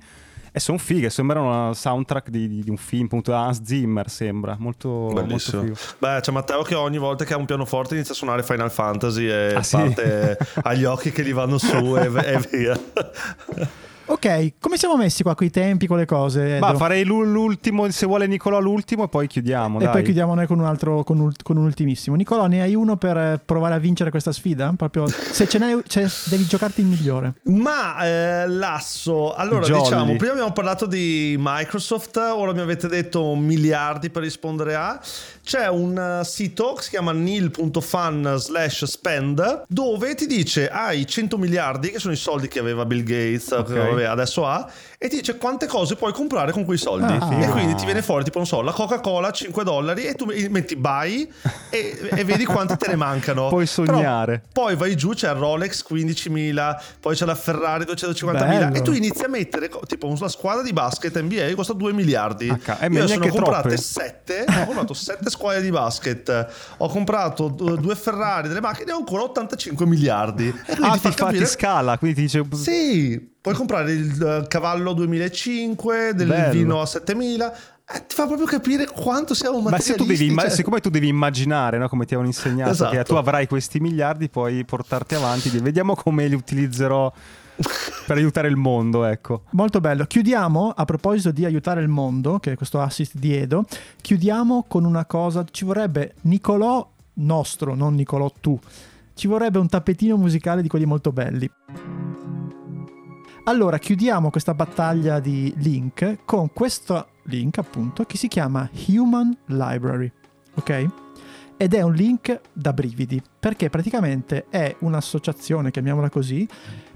E sono fighe, sembrano una soundtrack di, di- un film, appunto, Hans Zimmer sembra, molto, molto Bellissimo. figo. Beh, c'è Matteo che ogni volta che ha un pianoforte inizia a suonare Final Fantasy e Ah, sì? parte agli occhi che gli vanno su e, e via. Ok, come siamo messi qua con i tempi, con le cose? Ma farei l'ultimo, se vuole Nicolò l'ultimo e poi chiudiamo. E dai. poi chiudiamo noi con un altro, con, un, con un ultimissimo. Nicolò, ne hai uno per eh, provare a vincere questa sfida? Proprio se ce n'hai, cioè, devi giocarti il migliore. Ma eh, Lasso, allora Jolly. diciamo, prima abbiamo parlato di Microsoft, ora mi avete detto miliardi per rispondere a. C'è un eh, sito che si chiama nil.fan slash spend dove ti dice hai ah, 100 miliardi che sono i soldi che aveva Bill Gates. Okay. 9 adesso ha e ti dice quante cose puoi comprare con quei soldi. Ah, e quindi ti viene fuori, tipo, non so, la Coca-Cola 5 dollari e tu metti buy e, e vedi quante te ne mancano. Puoi sognare. Però poi vai giù, c'è il Rolex 15.000, poi c'è la Ferrari 250.000 e tu inizi a mettere tipo una squadra di basket NBA costa 2 miliardi. Ah, H, eh, Io sono comprate 7, ho comprato 7 squadre di basket, ho comprato due Ferrari, delle macchine ho ancora 85 miliardi. E ah, ti fa capire... scala, quindi ti dice... Sì, puoi comprare il eh, cavallo 2005, del Bello. vino a 7000. eh, ti fa proprio capire quanto siamo Ma se tu devi imma- materialisti, cioè- siccome tu devi immaginare, no, come ti avevano insegnato, Esatto. che tu avrai questi miliardi, puoi portarti avanti, di- vediamo come li utilizzerò per aiutare il mondo, ecco. Molto bello. Chiudiamo, a proposito di aiutare il mondo, che è questo assist di Edo, chiudiamo con una cosa, ci vorrebbe Nicolò nostro, non Nicolò tu, ci vorrebbe un tappetino musicale di quelli molto belli. Allora, chiudiamo questa battaglia di link con questo link, appunto, che si chiama Human Library, ok? Ed è un link da brividi, perché praticamente è un'associazione, chiamiamola così,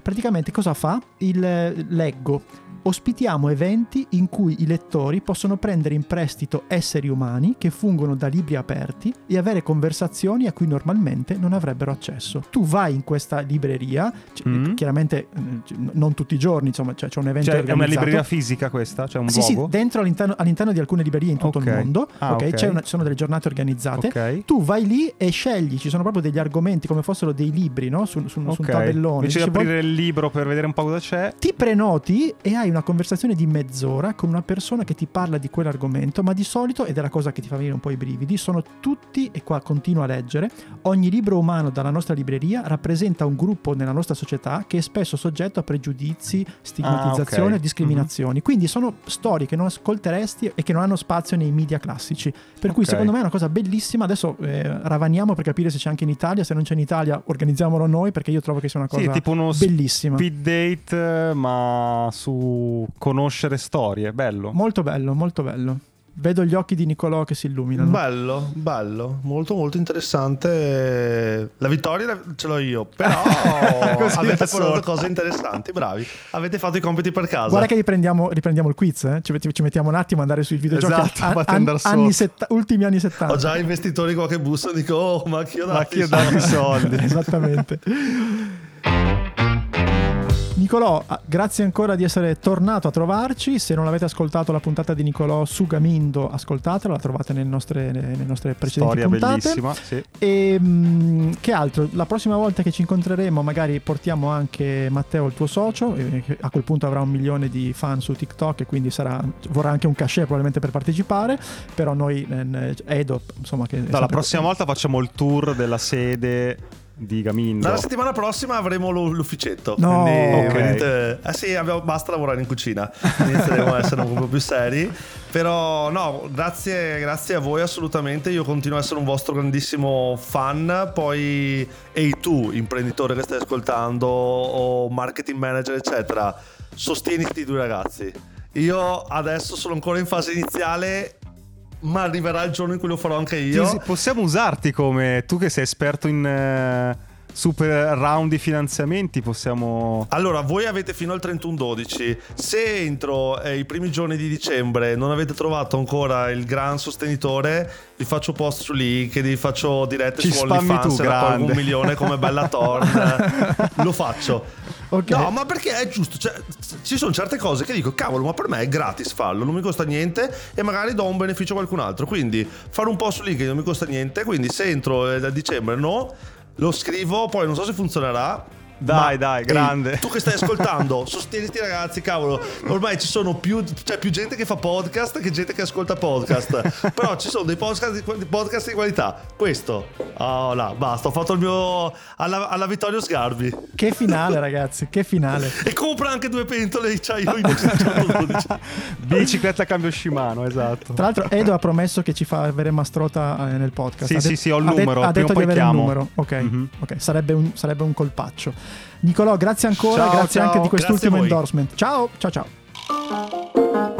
praticamente cosa fa? Il leggo ospitiamo eventi in cui i lettori possono prendere in prestito esseri umani che fungono da libri aperti e avere conversazioni a cui normalmente non avrebbero accesso. Tu vai in questa libreria, c- Mm. chiaramente eh, non tutti i giorni, insomma, cioè, c'è un evento Cioè, è una libreria fisica questa? Cioè un Sì, sì, luogo? dentro all'interno, all'interno di alcune librerie in tutto Ok. il mondo, Ah, ok? ok. C'è una- ci sono delle giornate organizzate. Ok. Tu vai lì e scegli, ci sono proprio degli argomenti come fossero dei libri, no? Su, su- su un tabellone. Invece di Dici, "Vol- aprire il libro per vedere un po' cosa c'è, ti prenoti e hai una conversazione di mezz'ora con una persona che ti parla di quell'argomento, ma di solito, ed è la cosa che ti fa venire un po' i brividi, sono tutti, e qua continuo a leggere, ogni libro umano dalla nostra libreria rappresenta un gruppo nella nostra società che è spesso soggetto a pregiudizi, stigmatizzazione Ah, ok. e discriminazioni. Quindi sono storie che non ascolteresti e che non hanno spazio nei media classici. Per cui Ok. secondo me è una cosa bellissima. Adesso eh, ravaniamo per capire se c'è anche in Italia, se non c'è in Italia organizziamolo noi perché io trovo che sia una cosa sì, tipo uno bellissima. speed date, ma su conoscere storie, bello. Molto bello, molto bello. Vedo gli occhi di Nicolò che si illuminano. Bello, bello, molto molto interessante. La vittoria ce l'ho io, però avete portato solo. cose interessanti, bravi. Avete fatto i compiti per casa. Guarda che riprendiamo, riprendiamo il quiz, eh? ci, ci mettiamo un attimo a andare sui videogiochi Esatto, a- an- anni setta- ultimi anni 70. Ho già investitori qua che bussano e dico, oh, ma chi ho dato i ha dato i soldi? Esattamente. Nicolò, ah, grazie ancora di essere tornato a trovarci. Se non avete ascoltato la puntata di Nicolò su Gamindo, ascoltatela, la trovate nelle nostre, nelle nostre precedenti Storia puntate. bellissima, sì. E mm, che altro? La prossima volta che ci incontreremo, magari portiamo anche Matteo, il tuo socio, che a quel punto avrà un milione di fan su TikTok e quindi sarà, vorrà anche un cachet probabilmente per partecipare. Però noi, eh, Edo, insomma, che Dalla sempre- prossima volta facciamo il tour della sede di Gamindo. Dalla settimana prossima avremo l'ufficetto. No. quindi Ok. venite- eh sì, abbiamo- basta lavorare in cucina. Inizieremo a essere un po' più seri. Però no, grazie, grazie a voi assolutamente. Io continuo a essere un vostro grandissimo fan. Poi, ehi tu, imprenditore che stai ascoltando, o marketing manager, eccetera, sostieni sti due ragazzi. Io adesso sono ancora in fase iniziale. Ma arriverà il giorno in cui lo farò anche io. Ti- possiamo usarti come tu che sei esperto in eh, super round di finanziamenti, possiamo... Allora, voi avete fino al 31-12. Se entro eh, i primi giorni di dicembre non avete trovato ancora il gran sostenitore, vi faccio post su LinkedIn, vi faccio dirette Ci su OnlyFans un milione come Bella Thorne. Lo faccio. Ok. No, ma perché è giusto? Cioè, ci sono certe cose che dico, cavolo, ma per me è gratis farlo, non mi costa niente e magari do un beneficio a qualcun altro. Quindi fare un post su LinkedIn non mi costa niente. Quindi se entro eh, da dicembre no, lo scrivo, poi non so se funzionerà. Dai, Ma, dai, ehi, grande. tu che stai ascoltando, sostieni sti ragazzi, cavolo. Ormai ci sono più, c'è più gente che fa podcast che gente che ascolta podcast. Però ci sono dei podcast di, podcast di qualità. Questo, oh là, basta. Ho fatto il mio alla, alla Vittorio Sgarbi. Che finale, ragazzi, che finale. E compra anche due pentole di io in 12. Bicicletta a cambio Shimano, esatto. Tra l'altro, Edo ha promesso che ci fa avere Mastrota eh, nel podcast. Sì, Ha sì, det- sì, ho il ha numero, Ha prima detto o di avere un chiamo. numero. Ok, Mhm. ok, sarebbe un, sarebbe un colpaccio. Nicolò, grazie ancora, Ciao, grazie ciao. anche di quest'ultimo endorsement. Ciao, ciao, ciao.